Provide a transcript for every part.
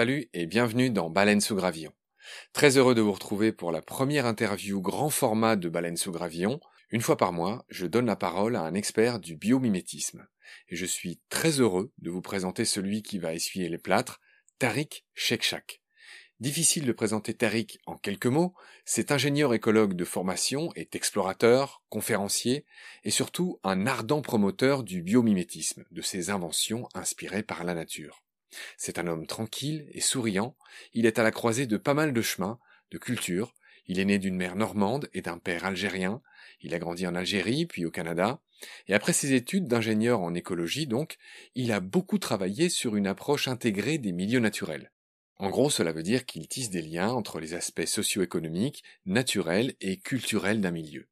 Salut et bienvenue dans Baleine sous gravillon. Très heureux de vous retrouver pour la première interview grand format de Baleine sous gravillon. Une fois par mois, je donne la parole à un expert du biomimétisme. Et je suis très heureux de vous présenter celui qui va essuyer les plâtres, Tariq Shekshak. Difficile de présenter Tariq en quelques mots, cet ingénieur écologue de formation est explorateur, conférencier et surtout un ardent promoteur du biomimétisme, de ses inventions inspirées par la nature. C'est un homme tranquille et souriant, il est à la croisée de pas mal de chemins, de cultures, il est né d'une mère normande et d'un père algérien, il a grandi en Algérie puis au Canada, et après ses études d'ingénieur en écologie donc, il a beaucoup travaillé sur une approche intégrée des milieux naturels. En gros, cela veut dire qu'il tisse des liens entre les aspects socio-économiques, naturels et culturels d'un milieu.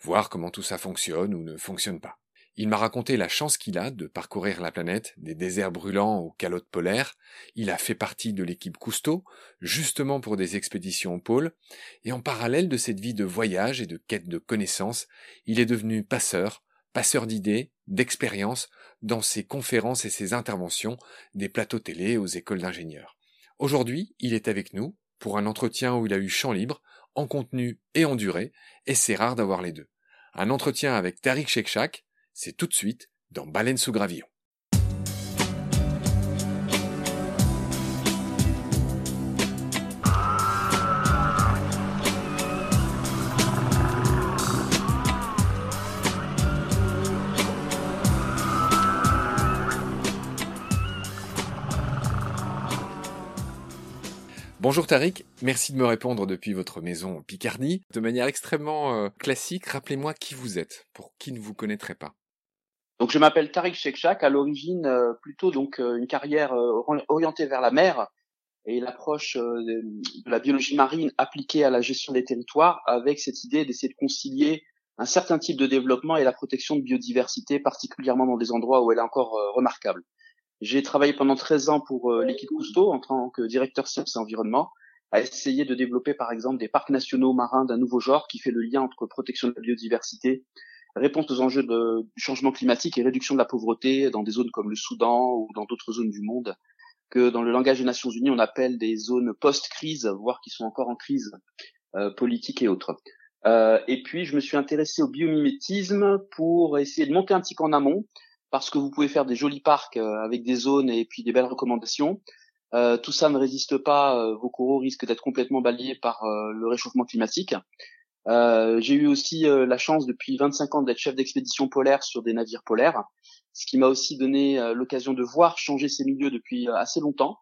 Voir comment tout ça fonctionne ou ne fonctionne pas. Il m'a raconté la chance qu'il a de parcourir la planète, des déserts brûlants aux calottes polaires. Il a fait partie de l'équipe Cousteau, justement pour des expéditions au pôle. Et en parallèle de cette vie de voyage et de quête de connaissances, il est devenu passeur, passeur d'idées, d'expériences, dans ses conférences et ses interventions des plateaux télé aux écoles d'ingénieurs. Aujourd'hui, il est avec nous pour un entretien où il a eu champ libre, en contenu et en durée, et c'est rare d'avoir les deux. Un entretien avec Tariq Shekshak, c'est tout de suite dans Baleine sous gravillon. Bonjour Tariq, merci de me répondre depuis votre maison Picardie. De manière extrêmement euh, classique, rappelez-moi qui vous êtes, pour qui ne vous connaîtrait pas. Donc je m'appelle Tariq Shekshak, à l'origine euh, plutôt donc euh, une carrière euh, orientée vers la mer et l'approche de la biologie marine appliquée à la gestion des territoires avec cette idée d'essayer de concilier un certain type de développement et la protection de biodiversité, particulièrement dans des endroits où elle est encore remarquable. J'ai travaillé pendant 13 ans pour l'équipe Cousteau en tant que directeur sciences et environnement, à essayer de développer par exemple des parcs nationaux marins d'un nouveau genre qui fait le lien entre protection de la biodiversité, réponse aux enjeux de, changement climatique et réduction de la pauvreté dans des zones comme le Soudan ou dans d'autres zones du monde, que dans le langage des Nations Unies, on appelle des zones post-crise, voire qui sont encore en crise euh, politique et autres. Euh, et puis, je me suis intéressé au biomimétisme pour essayer de monter un petit en amont, parce que vous pouvez faire des jolis parcs euh, avec des zones et puis des belles recommandations. Euh, tout ça ne résiste pas, euh, vos coraux risquent d'être complètement balayés par le réchauffement climatique. Euh, j'ai eu aussi euh, la chance depuis 25 ans d'être chef d'expédition polaire sur des navires polaires, ce qui m'a aussi donné euh, l'occasion de voir changer ces milieux depuis assez longtemps.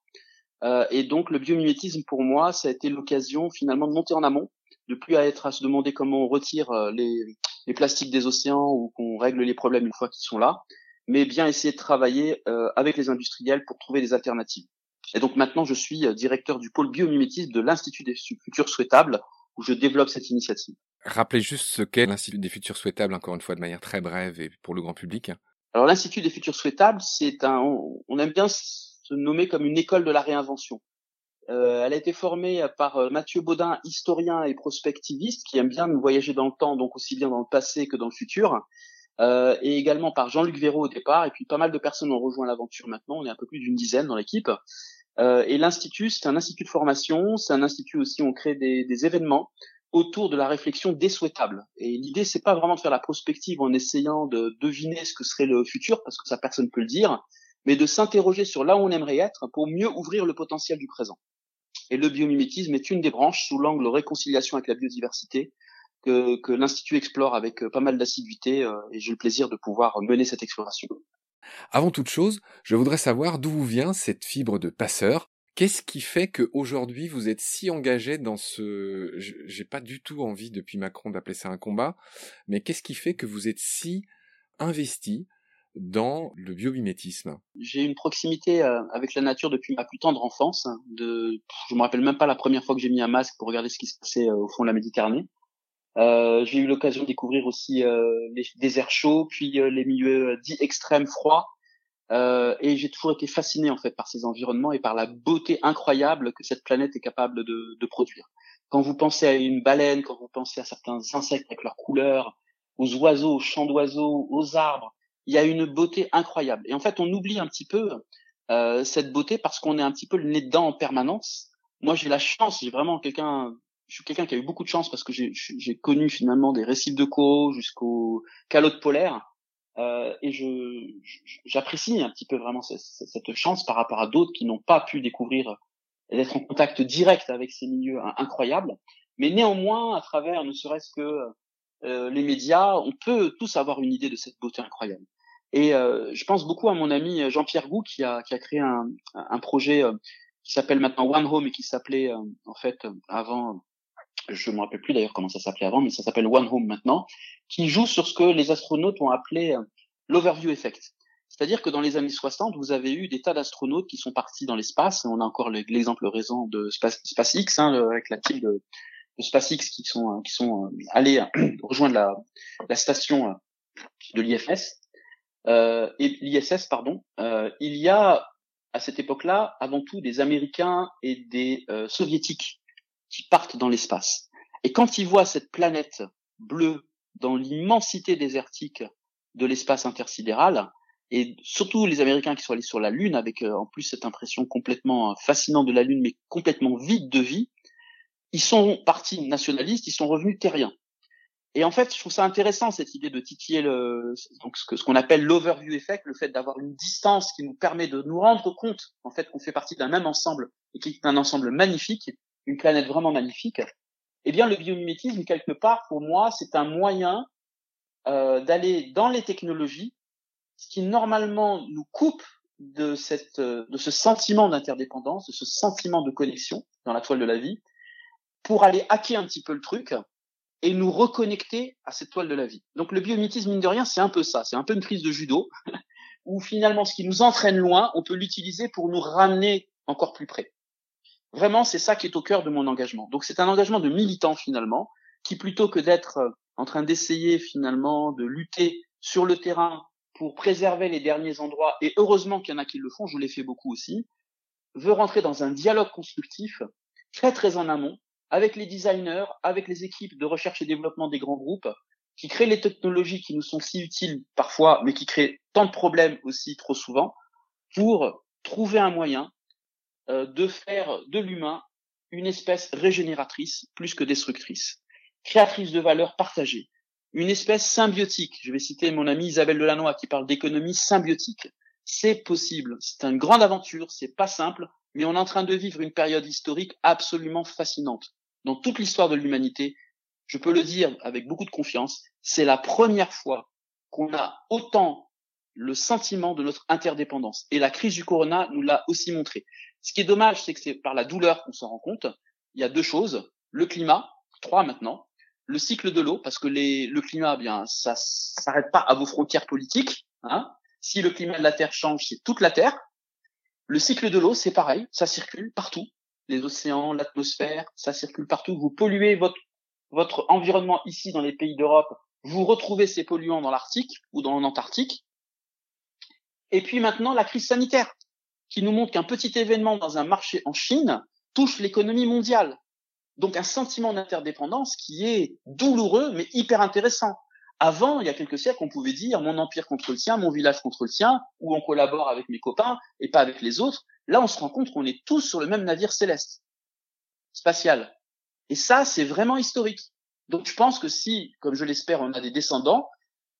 et donc le biomimétisme pour moi, ça a été l'occasion finalement de monter en amont, de plus à être à se demander comment on retire les, les plastiques des océans ou qu'on règle les problèmes une fois qu'ils sont là, mais bien essayer de travailler avec les industriels pour trouver des alternatives. Et donc maintenant, je suis directeur du pôle biomimétisme de l'Institut des futurs souhaitables où je développe cette initiative. Rappelez juste ce qu'est l'Institut des futurs souhaitables, encore une fois de manière très brève et pour le grand public. Alors l'Institut des futurs souhaitables, c'est un, on aime bien se nommer comme une école de la réinvention. Euh, elle a été formée par euh, Mathieu Baudin, historien et prospectiviste, qui aime bien nous voyager dans le temps, donc aussi bien dans le passé que dans le futur, euh, et également par Jean-Luc Véraud au départ, et puis pas mal de personnes ont rejoint l'aventure maintenant, on est un peu plus d'une dizaine dans l'équipe. Euh, et l'institut, c'est un institut de formation, c'est un institut aussi où on crée des, des événements autour de la réflexion désouhaitable. Et l'idée, c'est pas vraiment de faire la prospective en essayant de deviner ce que serait le futur, parce que ça personne peut le dire, mais de s'interroger sur là où on aimerait être pour mieux ouvrir le potentiel du présent. Et le biomimétisme est une des branches sous l'angle réconciliation avec la biodiversité que, que l'Institut explore avec pas mal d'assiduité euh, et j'ai le plaisir de pouvoir mener cette exploration. Avant toute chose, je voudrais savoir d'où vous vient cette fibre de passeur. Qu'est-ce qui fait qu'aujourd'hui vous êtes si engagé dans ce... J'ai pas du tout envie depuis Macron d'appeler ça un combat, mais qu'est-ce qui fait que vous êtes si investi dans le biomimétisme? J'ai une proximité euh, avec la nature depuis ma plus tendre enfance. De, je me rappelle même pas la première fois que j'ai mis un masque pour regarder ce qui se passait euh, au fond de la Méditerranée. Euh, j'ai eu l'occasion de découvrir aussi euh, les déserts chauds, puis euh, les milieux dits extrêmes froids. et j'ai toujours été fasciné en fait par ces environnements et par la beauté incroyable que cette planète est capable de, de produire. Quand vous pensez à une baleine, quand vous pensez à certains insectes avec leurs couleurs, aux oiseaux, aux chants d'oiseaux, aux arbres, il y a une beauté incroyable. Et en fait, on oublie un petit peu euh, cette beauté parce qu'on est un petit peu le nez dedans en permanence. Moi, j'ai la chance, j'ai vraiment quelqu'un, je suis quelqu'un qui a eu beaucoup de chance parce que j'ai connu finalement des récifs de coraux jusqu'aux calottes polaires. Euh, et je j'apprécie un petit peu vraiment cette, cette chance par rapport à d'autres qui n'ont pas pu découvrir d'être en contact direct avec ces milieux incroyables. Mais néanmoins, à travers ne serait-ce que euh, les médias, on peut tous avoir une idée de cette beauté incroyable. Et euh, je pense beaucoup à mon ami Jean-Pierre Gou qui a, qui a créé un, un projet euh, qui s'appelle maintenant One Home et qui s'appelait euh, en fait avant, je me rappelle plus d'ailleurs comment ça s'appelait avant, mais ça s'appelle One Home maintenant, qui joue sur ce que les astronautes ont appelé l'overview effect. C'est-à-dire que dans les années 60, vous avez eu des tas d'astronautes qui sont partis dans l'espace. On a encore l'exemple récent de SpaceX, hein, avec la team de, SpaceX qui sont sont allés rejoindre la, station de l'IFS euh, et l'ISS, pardon, euh, il y a à cette époque-là avant tout des Américains et des euh, Soviétiques qui partent dans l'espace. Et quand ils voient cette planète bleue dans l'immensité désertique de l'espace intersidéral, et surtout les Américains qui sont allés sur la Lune avec euh, en plus cette impression complètement fascinante de la Lune, mais complètement vide de vie, ils sont partis nationalistes, ils sont revenus terriens. Et en fait, je trouve ça intéressant cette idée de titiller le, donc ce qu'on appelle l'overview effect, le fait d'avoir une distance qui nous permet de nous rendre compte en fait qu'on fait partie d'un même ensemble et qui est un ensemble magnifique, une planète vraiment magnifique. Eh bien, le biomimétisme quelque part pour moi, c'est un moyen euh, d'aller dans les technologies, ce qui normalement nous coupe de cette, de ce sentiment d'interdépendance, de ce sentiment de connexion dans la toile de la vie, pour aller hacker un petit peu le truc et nous reconnecter à cette toile de la vie. Donc le biomimétisme, mine de rien, c'est un peu ça, c'est un peu une prise de judo, où finalement ce qui nous entraîne loin, on peut l'utiliser pour nous ramener encore plus près. Vraiment, c'est ça qui est au cœur de mon engagement. Donc c'est un engagement de militant finalement, qui plutôt que d'être euh, en train d'essayer finalement de lutter sur le terrain pour préserver les derniers endroits, et heureusement qu'il y en a qui le font, je l'ai fait beaucoup aussi, veut rentrer dans un dialogue constructif très très en amont avec les designers, avec les équipes de recherche et développement des grands groupes, qui créent les technologies qui nous sont si utiles parfois, mais qui créent tant de problèmes aussi trop souvent, pour trouver un moyen euh, de faire de l'humain une espèce régénératrice plus que destructrice, créatrice de valeurs partagées, une espèce symbiotique. Je vais citer mon amie Isabelle Delannoy qui parle d'économie symbiotique. C'est possible, c'est une grande aventure, c'est pas simple, mais on est en train de vivre une période historique absolument fascinante. Dans toute l'histoire de l'humanité, je peux le dire avec beaucoup de confiance, c'est la première fois qu'on a autant le sentiment de notre interdépendance. Et la crise du corona nous l'a aussi montré. Ce qui est dommage, c'est que c'est par la douleur qu'on s'en rend compte. Il y a deux choses. Le climat, trois maintenant. Le cycle de l'eau, parce que le climat, eh bien, ça s'arrête pas à vos frontières politiques. Hein. Si le climat de la Terre change, c'est toute la Terre. Le cycle de l'eau, c'est pareil, ça circule partout. Les océans, l'atmosphère, ça circule partout. Vous polluez votre, votre environnement ici dans les pays d'Europe, vous retrouvez ces polluants dans l'Arctique ou dans l'Antarctique. Et puis maintenant, la crise sanitaire, qui nous montre qu'un petit événement dans un marché en Chine touche l'économie mondiale. Donc un sentiment d'interdépendance qui est douloureux mais hyper intéressant. Avant, il y a quelques siècles, on pouvait dire mon empire contre le sien, mon village contre le sien, ou on collabore avec mes copains et pas avec les autres. Là, on se rend compte qu'on est tous sur le même navire céleste, spatial. Et ça, c'est vraiment historique. Donc, je pense que si, comme je l'espère, on a des descendants,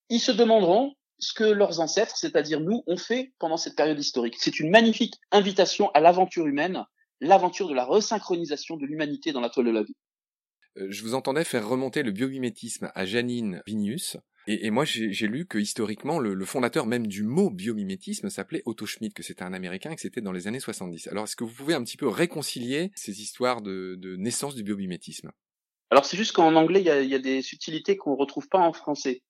ils se demanderont ce que leurs ancêtres, c'est-à-dire nous, ont fait pendant cette période historique. C'est une magnifique invitation à l'aventure humaine, l'aventure de la resynchronisation de l'humanité dans la toile de la vie. Euh, je vous entendais faire remonter le biomimétisme à Janine Vinius. Et, moi, j'ai lu que historiquement, le, fondateur même du mot biomimétisme s'appelait Otto Schmidt, que c'était un Américain et que c'était dans les années 70. Alors, est-ce que vous pouvez un petit peu réconcilier ces histoires de, naissance du biomimétisme? Alors, c'est juste qu'en anglais, il y a, des subtilités qu'on retrouve pas en français.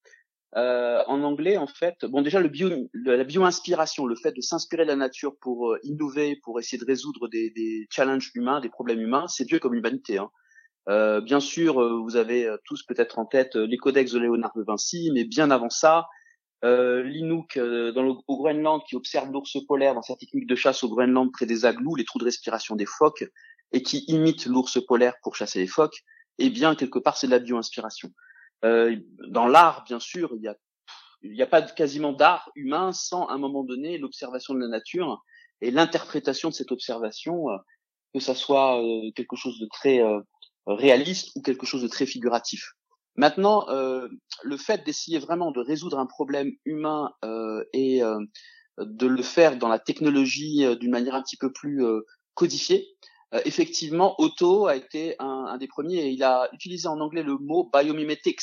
Euh, en anglais, en fait, bon, déjà le bio, la bio-inspiration, le fait de s'inspirer de la nature pour euh, innover, pour essayer de résoudre des, des challenges humains, des problèmes humains, c'est vieux comme l'humanité. Hein. Euh, bien sûr, euh, vous avez euh, tous peut-être en tête les codex de Léonard de Vinci, mais bien avant ça, l'Inuk dans le, au Groenland qui observe l'ours polaire dans sa technique de chasse au Groenland près des aglous, les trous de respiration des phoques, et qui imite l'ours polaire pour chasser les phoques, eh bien quelque part c'est de la bio-inspiration. Euh, dans l'art, bien sûr, il y a il n'y a pas quasiment d'art humain sans à un moment donné l'observation de la nature et l'interprétation de cette observation, que ça soit quelque chose de très réaliste ou quelque chose de très figuratif. Maintenant, euh, le fait d'essayer vraiment de résoudre un problème humain euh, et euh, de le faire dans la technologie d'une manière un petit peu plus codifiée, effectivement, Otto a été un, un, des premiers et il a utilisé en anglais le mot biomimetics.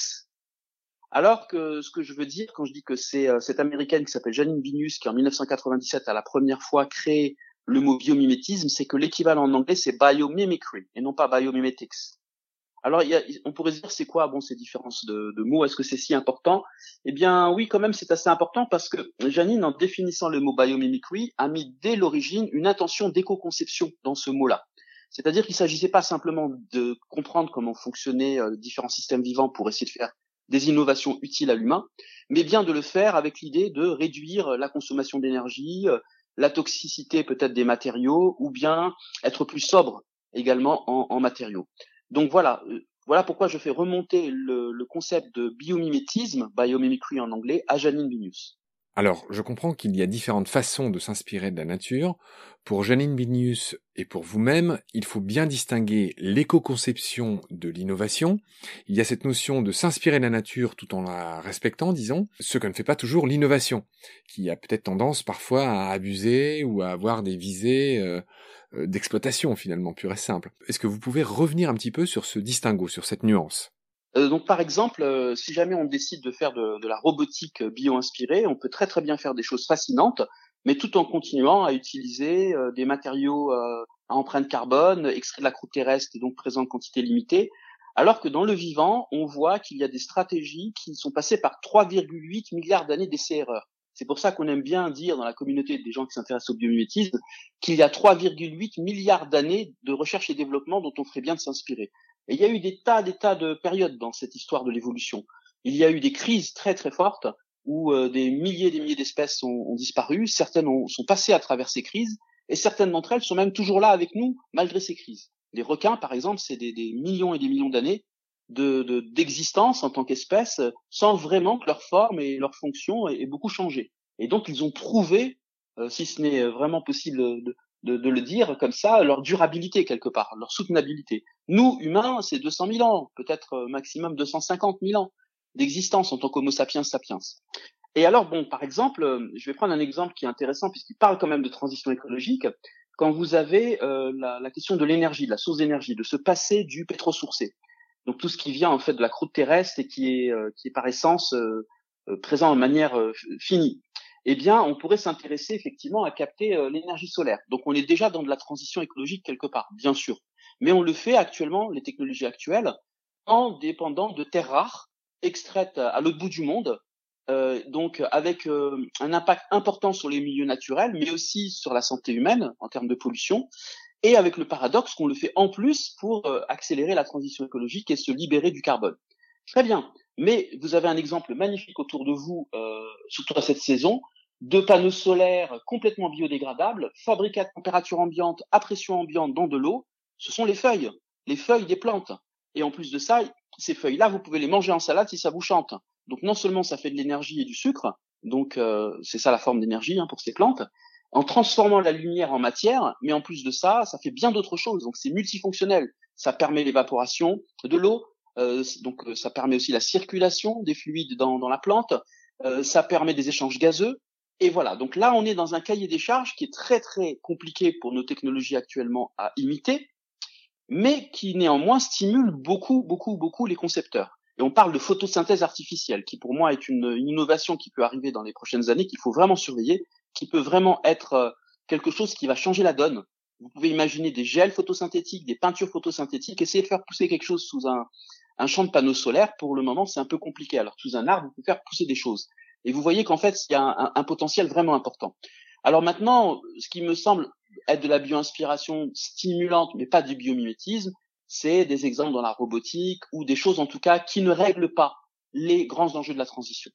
Alors que ce que je veux dire quand je dis que c'est cette américaine qui s'appelle Janine Vinus qui en 1997 a la première fois créé le mot biomimétisme, c'est que l'équivalent en anglais c'est biomimicry et non pas biomimetics. Alors, y a, on pourrait se dire, c'est quoi bon ces différences de, de mots? Est-ce que c'est si important? Eh bien, oui, quand même, c'est assez important parce que Janine, en définissant le mot biomimicry, a mis dès l'origine une intention d'éco-conception dans ce mot-là. C'est-à-dire qu'il s'agissait pas simplement de comprendre comment fonctionnaient euh, différents systèmes vivants pour essayer de faire des innovations utiles à l'humain, mais bien de le faire avec l'idée de réduire la consommation d'énergie, euh, la toxicité peut-être des matériaux, ou bien être plus sobre également en, matériaux. Donc voilà, euh, voilà pourquoi je fais remonter le, concept de biomimétisme, biomimicry en anglais, à Janine Binius. Alors, je comprends qu'il y a différentes façons de s'inspirer de la nature. Pour Janine Binius et pour vous-même, il faut bien distinguer l'éco-conception de l'innovation. Il y a cette notion de s'inspirer de la nature tout en la respectant, disons, ce que ne fait pas toujours l'innovation, qui a peut-être tendance parfois à abuser ou à avoir des visées euh, euh, d'exploitation finalement pure et simple. Est-ce que vous pouvez revenir un petit peu sur ce distinguo, sur cette nuance? Donc par exemple, euh, si jamais on décide de faire de, la robotique bio-inspirée, on peut très très bien faire des choses fascinantes, mais tout en continuant à utiliser des matériaux à empreinte carbone, extraits de la croûte terrestre et donc présents en quantité limitée, alors que dans le vivant, on voit qu'il y a des stratégies qui sont passées par 3,8 milliards d'années d'essais-erreurs. C'est pour ça qu'on aime bien dire dans la communauté des gens qui s'intéressent au biomimétisme qu'il y a 3,8 milliards d'années de recherche et développement dont on ferait bien de s'inspirer. Et il y a eu des tas, des tas de périodes dans cette histoire de l'évolution. Il y a eu des crises très très fortes où euh, des milliers et des milliers d'espèces ont, disparu, certaines sont passées à travers ces crises, et certaines d'entre elles sont même toujours là avec nous malgré ces crises. Les requins, par exemple, c'est des, millions et des millions d'années de d'existence en tant qu'espèce sans vraiment que leur forme et leur fonction aient, beaucoup changé. Et donc ils ont prouvé, euh, si ce n'est vraiment possible de, de, le dire comme ça, leur durabilité quelque part, leur soutenabilité. Nous, humains, c'est 200 000 ans, peut-être euh, maximum 250 000 ans d'existence en tant qu'Homo sapiens sapiens. Et alors, bon, par exemple, euh, je vais prendre un exemple qui est intéressant puisqu'il parle quand même de transition écologique. Quand vous avez la, la, question de l'énergie, de la source d'énergie, de se passer du pétro-sourcé donc tout ce qui vient en fait de la croûte terrestre et qui est euh, qui est par essence euh, euh, présent de manière finie. Eh bien, on pourrait s'intéresser effectivement à capter l'énergie solaire. Donc, on est déjà dans de la transition écologique quelque part, bien sûr. Mais on le fait actuellement, les technologies actuelles, en dépendant de terres rares extraites à l'autre bout du monde, euh, donc avec un impact important sur les milieux naturels, mais aussi sur la santé humaine en termes de pollution, et avec le paradoxe qu'on le fait en plus pour euh, accélérer la transition écologique et se libérer du carbone. Très bien, mais vous avez un exemple magnifique autour de vous, euh, surtout à cette saison, de panneaux solaires complètement biodégradables, fabriqués à température ambiante, à pression ambiante dans de l'eau. Ce sont les feuilles, les feuilles des plantes. Et en plus de ça, ces feuilles-là, vous pouvez les manger en salade si ça vous chante. Donc non seulement ça fait de l'énergie et du sucre, donc euh, c'est ça la forme d'énergie hein, pour ces plantes, en transformant la lumière en matière, mais en plus de ça, ça fait bien d'autres choses. Donc c'est multifonctionnel. Ça permet l'évaporation de l'eau, donc euh, ça permet aussi la circulation des fluides dans, dans la plante, euh, ça permet des échanges gazeux. Et voilà, donc là on est dans un cahier des charges qui est très très compliqué pour nos technologies actuellement à imiter, mais qui néanmoins stimule beaucoup beaucoup beaucoup les concepteurs. Et on parle de photosynthèse artificielle, qui pour moi est une, une innovation qui peut arriver dans les prochaines années, qu'il faut vraiment surveiller, qui peut vraiment être euh, quelque chose qui va changer la donne. Vous pouvez imaginer des gels photosynthétiques, des peintures photosynthétiques, essayer de faire pousser quelque chose sous un, un champ de panneaux solaires. Pour le moment, c'est un peu compliqué. Alors sous un arbre, vous pouvez faire pousser des choses. Et vous voyez qu'en fait, il y a un, potentiel vraiment important. Alors maintenant, ce qui me semble être de la bio-inspiration stimulante, mais pas du biomimétisme, c'est des exemples dans la robotique ou des choses en tout cas qui ne règlent pas les grands enjeux de la transition.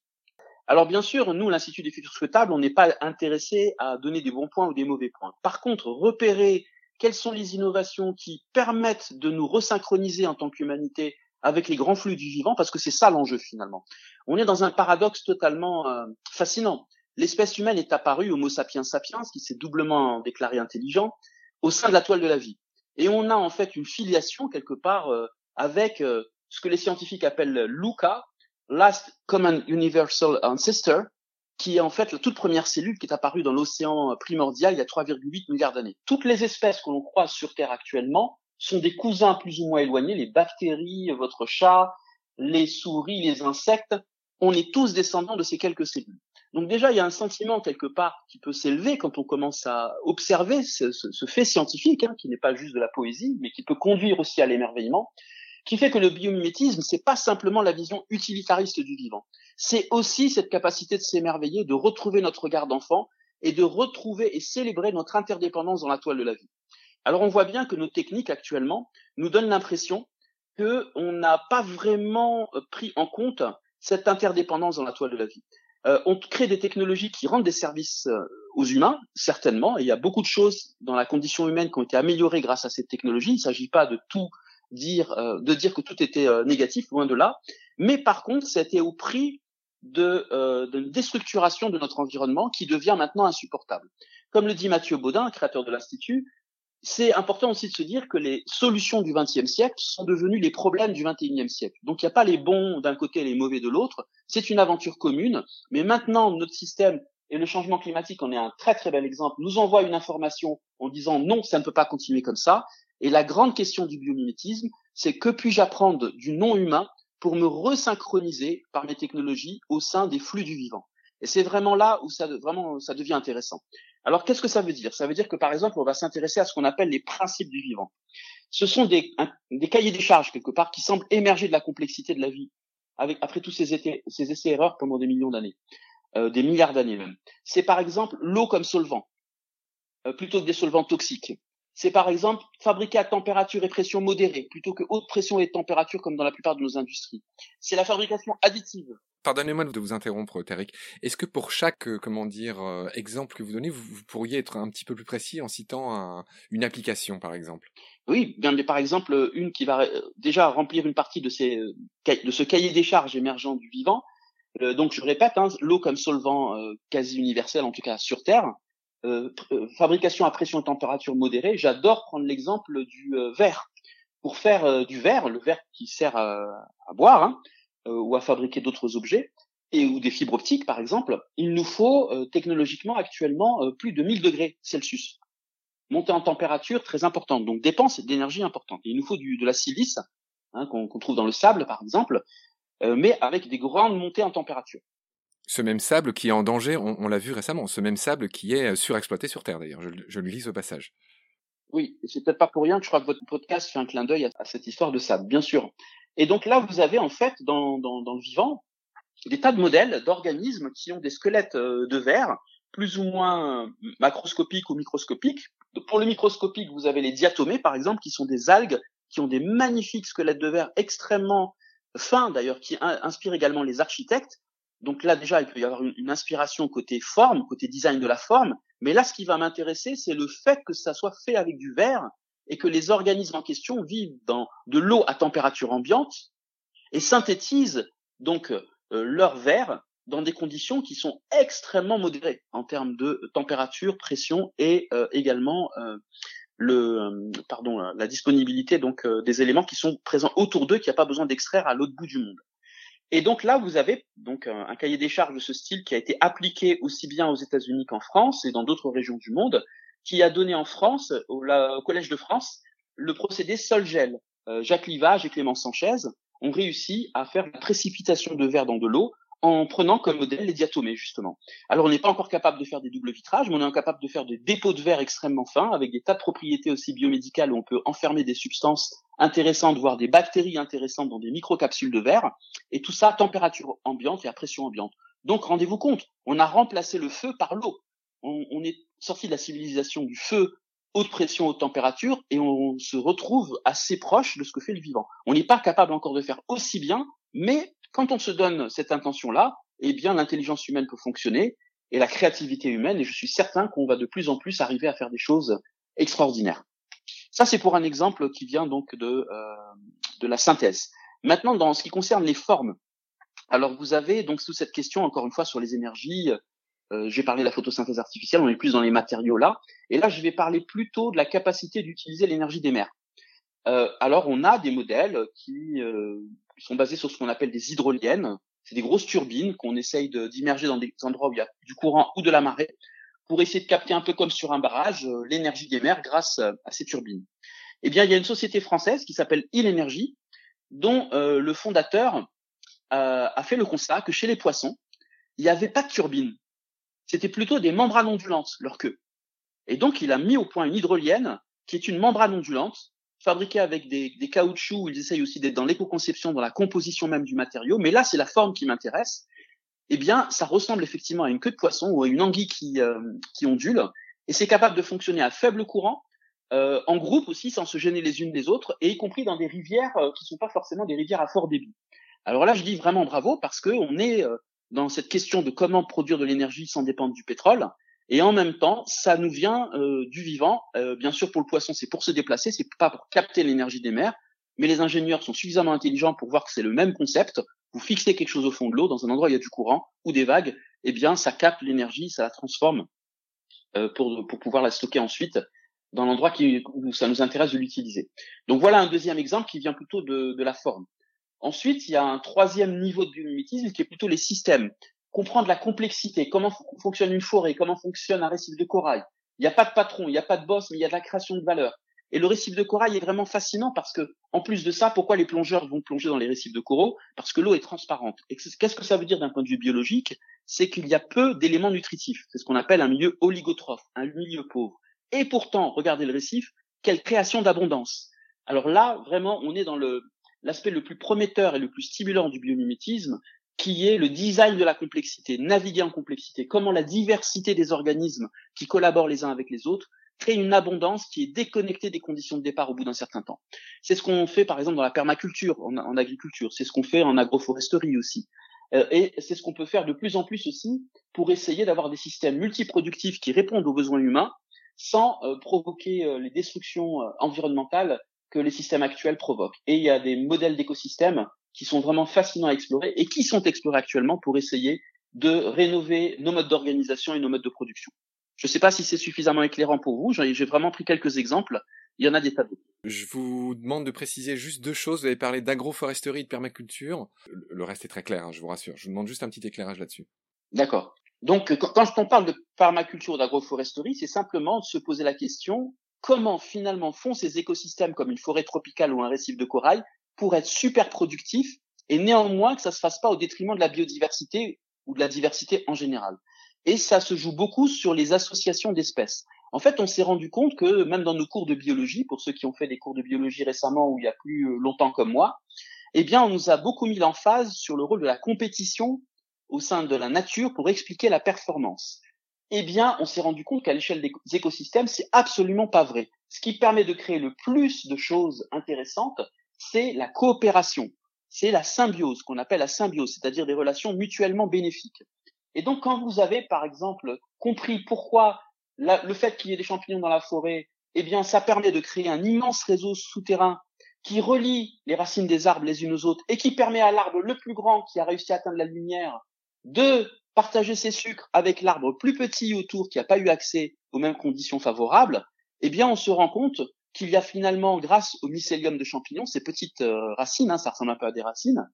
Alors bien sûr, nous, l'Institut des futurs souhaitables, on n'est pas intéressé à donner des bons points ou des mauvais points. Par contre, repérer quelles sont les innovations qui permettent de nous resynchroniser en tant qu'humanité avec les grands flux du vivant, parce que c'est ça l'enjeu finalement. On est dans un paradoxe totalement euh, fascinant. l'espèce humaine est apparue, Homo sapiens sapiens, qui s'est doublement déclaré intelligent, au sein de la toile de la vie. Et on a en fait une filiation quelque part euh, avec euh, ce que les scientifiques appellent LUCA, Last Common Universal Ancestor, qui est en fait la toute première cellule qui est apparue dans l'océan primordial il y a 3,8 milliards d'années. Toutes les espèces que l'on croise sur Terre actuellement sont des cousins plus ou moins éloignés, les bactéries, votre chat, les souris, les insectes, on est tous descendants de ces quelques cellules. Donc déjà, il y a un sentiment quelque part qui peut s'élever quand on commence à observer ce, fait scientifique, hein, qui n'est pas juste de la poésie, mais qui peut conduire aussi à l'émerveillement, qui fait que le biomimétisme, c'est pas simplement la vision utilitariste du vivant, c'est aussi cette capacité de s'émerveiller, de retrouver notre regard d'enfant et de retrouver et célébrer notre interdépendance dans la toile de la vie. Alors on voit bien que nos techniques actuellement nous donnent l'impression qu'on n'a pas vraiment pris en compte cette interdépendance dans la toile de la vie. Euh, on crée des technologies qui rendent des services euh, aux humains, certainement, il y a beaucoup de choses dans la condition humaine qui ont été améliorées grâce à cette technologie. Il ne s'agit pas de tout dire, euh, de dire que tout était négatif, loin de là. Mais par contre, c'était au prix de, d'une déstructuration de notre environnement qui devient maintenant insupportable. Comme le dit Mathieu Baudin, créateur de l'Institut, c'est important aussi de se dire que les solutions du XXe siècle sont devenues les problèmes du XXIe siècle. Donc il n'y a pas les bons d'un côté et les mauvais de l'autre. C'est une aventure commune. Mais maintenant, notre système et le changement climatique en est un très très bel exemple. Nous envoie une information en disant non, ça ne peut pas continuer comme ça. Et la grande question du biomimétisme, c'est que puis-je apprendre du non humain pour me resynchroniser par mes technologies au sein des flux du vivant? Et c'est vraiment là où ça, ça devient intéressant. Alors, qu'est-ce que ça veut dire? Ça veut dire que, par exemple, on va s'intéresser à ce qu'on appelle les principes du vivant. Ce sont des, cahiers des charges, quelque part, qui semblent émerger de la complexité de la vie, après tous ces, ces essais-erreurs pendant des millions d'années, euh, des milliards d'années même. C'est, par exemple, l'eau comme solvant, euh, plutôt que des solvants toxiques. C'est, par exemple, fabriquer à température et pression modérée, plutôt que haute pression et température, comme dans la plupart de nos industries. C'est la fabrication additive, Pardonnez-moi de vous interrompre, Tariq. Est-ce que pour chaque, euh, comment dire, euh, exemple que vous donnez, vous, pourriez être un petit peu plus précis en citant une application, par exemple? Oui, bien, mais par exemple, une qui va euh, déjà remplir une partie de, ces, de ce cahier des charges émergent du vivant. donc, je répète, hein, l'eau comme solvant quasi universel, en tout cas sur Terre. fabrication à pression et température modérée. J'adore prendre l'exemple du verre. Pour faire du verre, le verre qui sert à, boire, hein, ou à fabriquer d'autres objets, et ou des fibres optiques par exemple, il nous faut euh, technologiquement actuellement euh, plus de 1000 degrés Celsius. Montée en température très importante, donc dépense d'énergie importante. il nous faut du, de la silice, hein, qu'on trouve dans le sable par exemple, mais avec des grandes montées en température. Ce même sable qui est en danger, on, l'a vu récemment, ce même sable qui est surexploité sur Terre d'ailleurs, je, je, le lis au passage. Oui, c'est peut-être pas pour rien que je crois que votre podcast fait un clin d'œil à, cette histoire de sable, bien sûr. Et donc là, vous avez en fait dans, le vivant des tas de modèles d'organismes qui ont des squelettes euh, de verre, plus ou moins euh, macroscopiques ou microscopiques. Pour le microscopique, vous avez les diatomées, par exemple, qui sont des algues qui ont des magnifiques squelettes de verre extrêmement fins, d'ailleurs, qui inspirent également les architectes. Donc là, déjà, il peut y avoir une, inspiration côté forme, côté design de la forme. Mais là, ce qui va m'intéresser, c'est le fait que ça soit fait avec du verre et que les organismes en question vivent dans de l'eau à température ambiante et synthétisent donc euh, leur verre dans des conditions qui sont extrêmement modérées en termes de température, pression et euh, également euh, le pardon la disponibilité donc des éléments qui sont présents autour d'eux qu'il n'y a pas besoin d'extraire à l'autre bout du monde. Et donc là, vous avez donc un, cahier des charges de ce style qui a été appliqué aussi bien aux États-Unis qu'en France et dans d'autres régions du monde, qui a donné en France, au, Collège de France, le procédé Solgel. Euh, Jacques Livage et Clément Sanchez ont réussi à faire la précipitation de verre dans de l'eau en prenant comme modèle les diatomées, justement. Alors, on n'est pas encore capable de faire des doubles vitrages, mais on est capable de faire des dépôts de verre extrêmement fins, avec des tas de propriétés aussi biomédicales où on peut enfermer des substances intéressantes, voire des bactéries intéressantes dans des microcapsules de verre, et tout ça à température ambiante et à pression ambiante. Donc, rendez-vous compte, on a remplacé le feu par l'eau. On, on, est sorti de la civilisation du feu, haute pression, haute température, et on se retrouve assez proche de ce que fait le vivant. On n'est pas capable encore de faire aussi bien, mais quand on se donne cette intention-là, eh bien, l'intelligence humaine peut fonctionner et la créativité humaine, et je suis certain qu'on va de plus en plus arriver à faire des choses extraordinaires. Ça, c'est pour un exemple qui vient donc de, euh, de la synthèse. Maintenant, dans ce qui concerne les formes, alors vous avez donc sous cette question, encore une fois, sur les énergies, J'ai parlé de la photosynthèse artificielle, on est plus dans les matériaux là. Et là, je vais parler plutôt de la capacité d'utiliser l'énergie des mers. Euh, alors, on a des modèles qui euh, sont basés sur ce qu'on appelle des hydroliennes. C'est des grosses turbines qu'on essaye d'immerger dans des endroits où il y a du courant ou de la marée pour essayer de capter un peu comme sur un barrage euh, l'énergie des mers grâce euh, à ces turbines. Eh bien, il y a une société française qui s'appelle Il Energy, dont euh, le fondateur a fait le constat que chez les poissons, il n'y avait pas de turbine. C'était plutôt des membranes ondulantes, leur queue. Et donc, il a mis au point une hydrolienne qui est une membrane ondulante fabriquée avec des, des caoutchoucs. Ils essayent aussi d'être dans l'éco-conception, dans la composition même du matériau. Mais là, c'est la forme qui m'intéresse eh bien, ça ressemble effectivement à une queue de poisson ou à une anguille qui, euh, ondule, et c'est capable de fonctionner à faible courant, euh, en groupe aussi, sans se gêner les unes les autres, et y compris dans des rivières euh, qui ne sont pas forcément des rivières à fort débit. Alors là, je dis vraiment bravo parce que on est dans cette question de comment produire de l'énergie sans dépendre du pétrole, et en même temps, ça nous vient du vivant. bien sûr, pour le poisson, c'est pour se déplacer, c'est pas pour capter l'énergie des mers, mais les ingénieurs sont suffisamment intelligents pour voir que c'est le même concept vous fixez quelque chose au fond de l'eau, dans un endroit où il y a du courant ou des vagues, eh bien, ça capte l'énergie, ça la transforme euh, pour, pour pouvoir la stocker ensuite dans l'endroit où ça nous intéresse de l'utiliser. Donc voilà un deuxième exemple qui vient plutôt de, de la forme. Ensuite, il y a un troisième niveau de biomimétisme qui est plutôt les systèmes. Comprendre la complexité, comment fonctionne une forêt, comment fonctionne un récif de corail. Il n'y a pas de patron, il n'y a pas de boss, mais il y a de la création de valeur. Et le récif de corail est vraiment fascinant parce que, en plus de ça, pourquoi les plongeurs vont plonger dans les récifs de coraux? Parce que l'eau est transparente. Et qu'est-ce que ça veut dire d'un point de vue biologique? C'est qu'il y a peu d'éléments nutritifs. C'est ce qu'on appelle un milieu oligotrophe, un milieu pauvre. Et pourtant, regardez le récif, quelle création d'abondance. Alors là, vraiment, on est dans le l'aspect le plus prometteur et le plus stimulant du biomimétisme, qui est le design de la complexité, naviguer en complexité, comment la diversité des organismes qui collaborent les uns avec les autres créer une abondance qui est déconnectée des conditions de départ au bout d'un certain temps. C'est ce qu'on fait par exemple dans la permaculture, en, agriculture, c'est ce qu'on fait en agroforesterie aussi. Euh, et c'est ce qu'on peut faire de plus en plus aussi pour essayer d'avoir des systèmes multiproductifs qui répondent aux besoins humains sans euh, provoquer euh, les destructions environnementales que les systèmes actuels provoquent. Et il y a des modèles d'écosystèmes qui sont vraiment fascinants à explorer et qui sont explorés actuellement pour essayer de rénover nos modes d'organisation et nos modes de production. Je ne sais pas si c'est suffisamment éclairant pour vous. J'ai vraiment pris quelques exemples. Il y en a des tas d'autres. Je vous demande de préciser juste deux choses. Vous avez parlé d'agroforesterie et de permaculture. Le reste est très clair, hein, je vous rassure. Je vous demande juste un petit éclairage là-dessus. D'accord. Donc, quand on parle de permaculture ou d'agroforesterie, c'est simplement de se poser la question comment finalement font ces écosystèmes comme une forêt tropicale ou un récif de corail pour être super productifs et néanmoins que ça se fasse pas au détriment de la biodiversité ou de la diversité en général et ça se joue beaucoup sur les associations d'espèces. En fait, on s'est rendu compte que même dans nos cours de biologie, pour ceux qui ont fait des cours de biologie récemment ou il y a plus euh, longtemps comme moi, eh bien, on nous a beaucoup mis l'emphase sur le rôle de la compétition au sein de la nature pour expliquer la performance. Eh bien, on s'est rendu compte qu'à l'échelle des écosystèmes, c'est absolument pas vrai. Ce qui permet de créer le plus de choses intéressantes, c'est la coopération, c'est la symbiose qu'on appelle la symbiose, c'est-à-dire des relations mutuellement bénéfiques. Et donc, quand vous avez, par exemple, compris pourquoi le fait qu'il y ait des champignons dans la forêt, eh bien, ça permet de créer un immense réseau souterrain qui relie les racines des arbres les unes aux autres et qui permet à l'arbre le plus grand qui a réussi à atteindre la lumière de partager ses sucres avec l'arbre plus petit autour qui n'a pas eu accès aux mêmes conditions favorables, eh bien, on se rend compte qu'il y a finalement, grâce au mycélium de champignons, ces petites euh, racines, hein, ça ressemble un peu à des racines,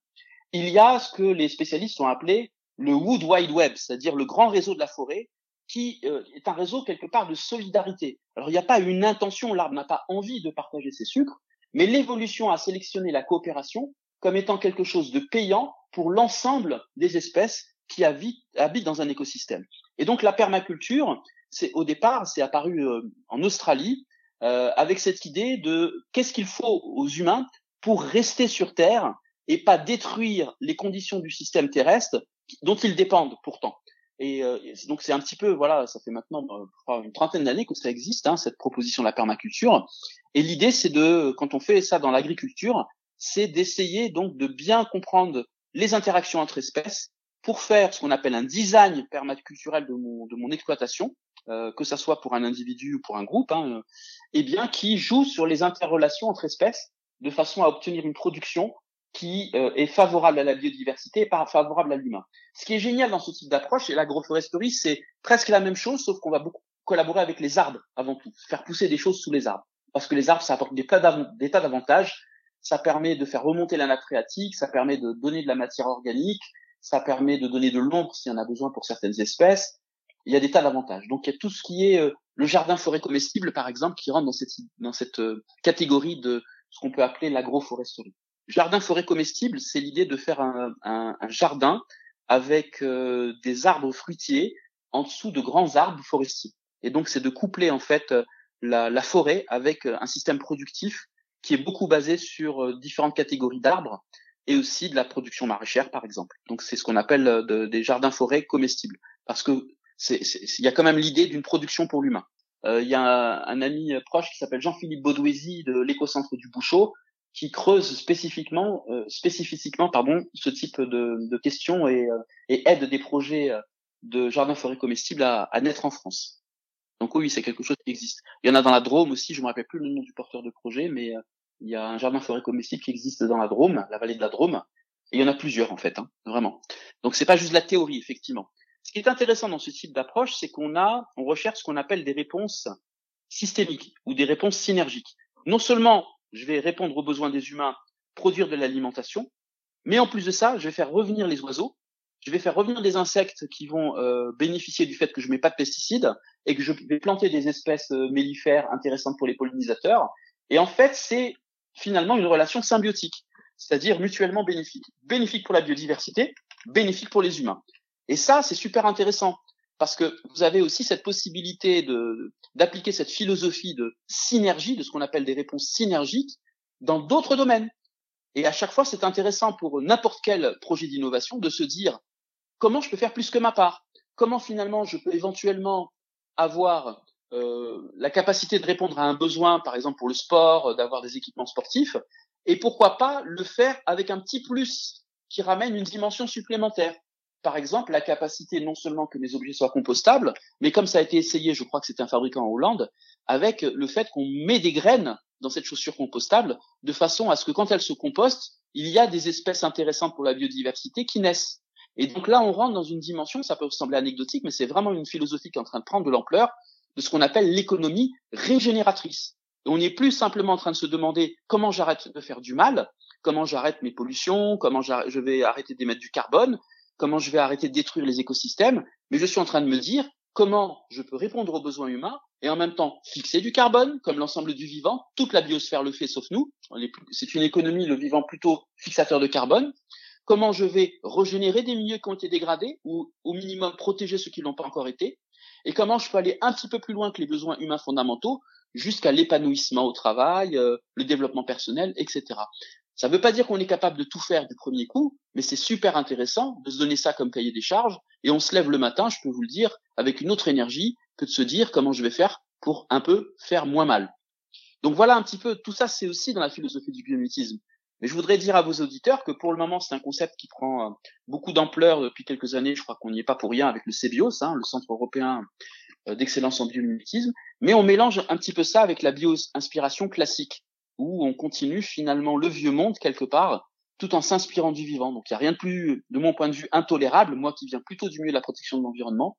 il y a ce que les spécialistes ont appelé le Wood Wide Web, c'est-à-dire le grand réseau de la forêt, qui euh, est un réseau quelque part de solidarité. Alors il n'y a pas une intention, l'arbre n'a pas envie de partager ses sucres, mais l'évolution a sélectionné la coopération comme étant quelque chose de payant pour l'ensemble des espèces qui habitent, dans un écosystème. Et donc la permaculture, c'est au départ, c'est apparu euh, en Australie euh, avec cette idée de qu'est-ce qu'il faut aux humains pour rester sur Terre et pas détruire les conditions du système terrestre dont ils dépendent pourtant. Et euh, donc c'est un petit peu, voilà, ça fait maintenant euh, une trentaine d'années que ça existe, hein, cette proposition de la permaculture. Et l'idée, c'est de, quand on fait ça dans l'agriculture, c'est d'essayer donc de bien comprendre les interactions entre espèces pour faire ce qu'on appelle un design permaculturel de mon, de mon exploitation, euh, que ça soit pour un individu ou pour un groupe, hein, et bien qui joue sur les interrelations entre espèces de façon à obtenir une production qui euh, est favorable à la biodiversité et pas favorable à l'humain. Ce qui est génial dans ce type d'approche, et l'agroforesterie, c'est presque la même chose, sauf qu'on va beaucoup collaborer avec les arbres avant tout, faire pousser des choses sous les arbres. Parce que les arbres, ça apporte des tas d'avantages. Ça permet de faire remonter la nappe phréatique, ça permet de donner de la matière organique, ça permet de donner de l'ombre s'il y en a besoin pour certaines espèces. Il y a des tas d'avantages. Donc il y a tout ce qui est euh, le jardin forêt comestible, par exemple, qui rentre dans cette, dans cette euh, catégorie de ce qu'on peut appeler l'agroforesterie. Jardin forêt comestible, c'est l'idée de faire un, jardin avec euh, des arbres fruitiers en dessous de grands arbres forestiers. Et donc c'est de coupler en fait la, forêt avec un système productif qui est beaucoup basé sur différentes catégories d'arbres et aussi de la production maraîchère par exemple. Donc c'est ce qu'on appelle de, des jardins forêts comestibles parce que il y a quand même l'idée d'une production pour l'humain. Euh, il y a un, un, ami proche qui s'appelle Jean-Philippe Baudouézy de l'écocentre du Bouchot qui creuse spécifiquement, euh, spécifiquement pardon, ce type de, de questions et, euh, et, aide des projets euh, de jardins forêts comestibles à, à naître en France. Donc oui, c'est quelque chose qui existe. Il y en a dans la Drôme aussi, je me rappelle plus le nom du porteur de projet, mais il y a un jardin forêt comestible qui existe dans la Drôme, la vallée de la Drôme, et il y en a plusieurs en fait, hein, vraiment. Donc c'est pas juste la théorie, effectivement. Ce qui est intéressant dans ce type d'approche, c'est qu'on a, on recherche ce qu'on appelle des réponses systémiques ou des réponses synergiques. Non seulement je vais répondre aux besoins des humains, produire de l'alimentation, mais en plus de ça, je vais faire revenir les oiseaux, je vais faire revenir des insectes qui vont euh, bénéficier du fait que je mets pas de pesticides et que je vais planter des espèces euh, mellifères intéressantes pour les pollinisateurs. Et en fait, c'est finalement une relation symbiotique, c'est-à-dire mutuellement bénéfique. Bénéfique pour la biodiversité, bénéfique pour les humains. Et ça, c'est super intéressant parce que vous avez aussi cette possibilité de d'appliquer cette philosophie de synergie, de ce qu'on appelle des réponses synergiques, dans d'autres domaines. Et à chaque fois, c'est intéressant pour n'importe quel projet d'innovation de se dire comment je peux faire plus que ma part, comment finalement je peux éventuellement avoir euh, la capacité de répondre à un besoin, par exemple pour le sport, d'avoir des équipements sportifs, et pourquoi pas le faire avec un petit plus qui ramène une dimension supplémentaire par exemple, la capacité non seulement que mes objets soient compostables, mais comme ça a été essayé, je crois que c'était un fabricant en Hollande, avec le fait qu'on met des graines dans cette chaussure compostable, de façon à ce que quand elle se composte, il y a des espèces intéressantes pour la biodiversité qui naissent. Et donc là, on rentre dans une dimension, ça peut sembler anecdotique, mais c'est vraiment une philosophie qui est en train de prendre de l'ampleur, de ce qu'on appelle l'économie régénératrice. On n'est plus simplement en train de se demander comment j'arrête de faire du mal, comment j'arrête mes pollutions, comment je vais arrêter d'émettre du carbone, comment je vais arrêter de détruire les écosystèmes, mais je suis en train de me dire comment je peux répondre aux besoins humains et en même temps fixer du carbone, comme l'ensemble du vivant, toute la biosphère le fait sauf nous, c'est une économie, le vivant plutôt fixateur de carbone, comment je vais régénérer des milieux qui ont été dégradés ou au minimum protéger ceux qui l'ont pas encore été, et comment je peux aller un petit peu plus loin que les besoins humains fondamentaux jusqu'à l'épanouissement au travail, euh, le développement personnel, etc. Ça ne veut pas dire qu'on est capable de tout faire du premier coup, mais c'est super intéressant de se donner ça comme cahier des charges, et on se lève le matin, je peux vous le dire, avec une autre énergie que de se dire comment je vais faire pour un peu faire moins mal. Donc voilà un petit peu, tout ça c'est aussi dans la philosophie du biomimétisme. Mais je voudrais dire à vos auditeurs que pour le moment c'est un concept qui prend euh, beaucoup d'ampleur depuis quelques années, je crois qu'on n'y est pas pour rien avec le CBIOS, hein, le Centre européen euh, d'excellence en biomimétisme, mais on mélange un petit peu ça avec la bio-inspiration classique où on continue finalement le vieux monde quelque part, tout en s'inspirant du vivant. Donc il n'y a rien de plus, de mon point de vue, intolérable, moi qui viens plutôt du milieu de la protection de l'environnement,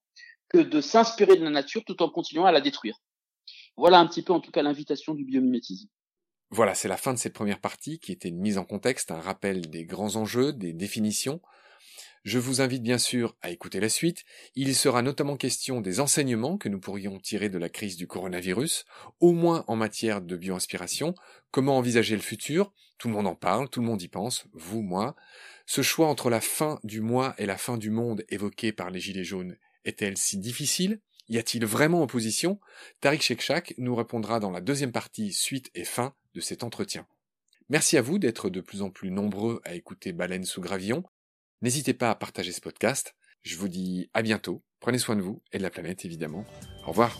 que de s'inspirer de la nature tout en continuant à la détruire. Voilà un petit peu en tout cas l'invitation du biomimétisme. Voilà, c'est la fin de cette première partie qui était une mise en contexte, un rappel des grands enjeux, des définitions, je vous invite bien sûr à écouter la suite. Il sera notamment question des enseignements que nous pourrions tirer de la crise du coronavirus, au moins en matière de bioinspiration, comment envisager le futur, tout le monde en parle, tout le monde y pense, vous, moi. Ce choix entre la fin du mois et la fin du monde évoqué par les Gilets jaunes est-elle si difficile? Y a-t-il vraiment opposition? Tariq Shekchak nous répondra dans la deuxième partie suite et fin de cet entretien. Merci à vous d'être de plus en plus nombreux à écouter Baleine sous Gravillon. N'hésitez pas à partager ce podcast. Je vous dis à bientôt. Prenez soin de vous et de la planète évidemment. Au revoir.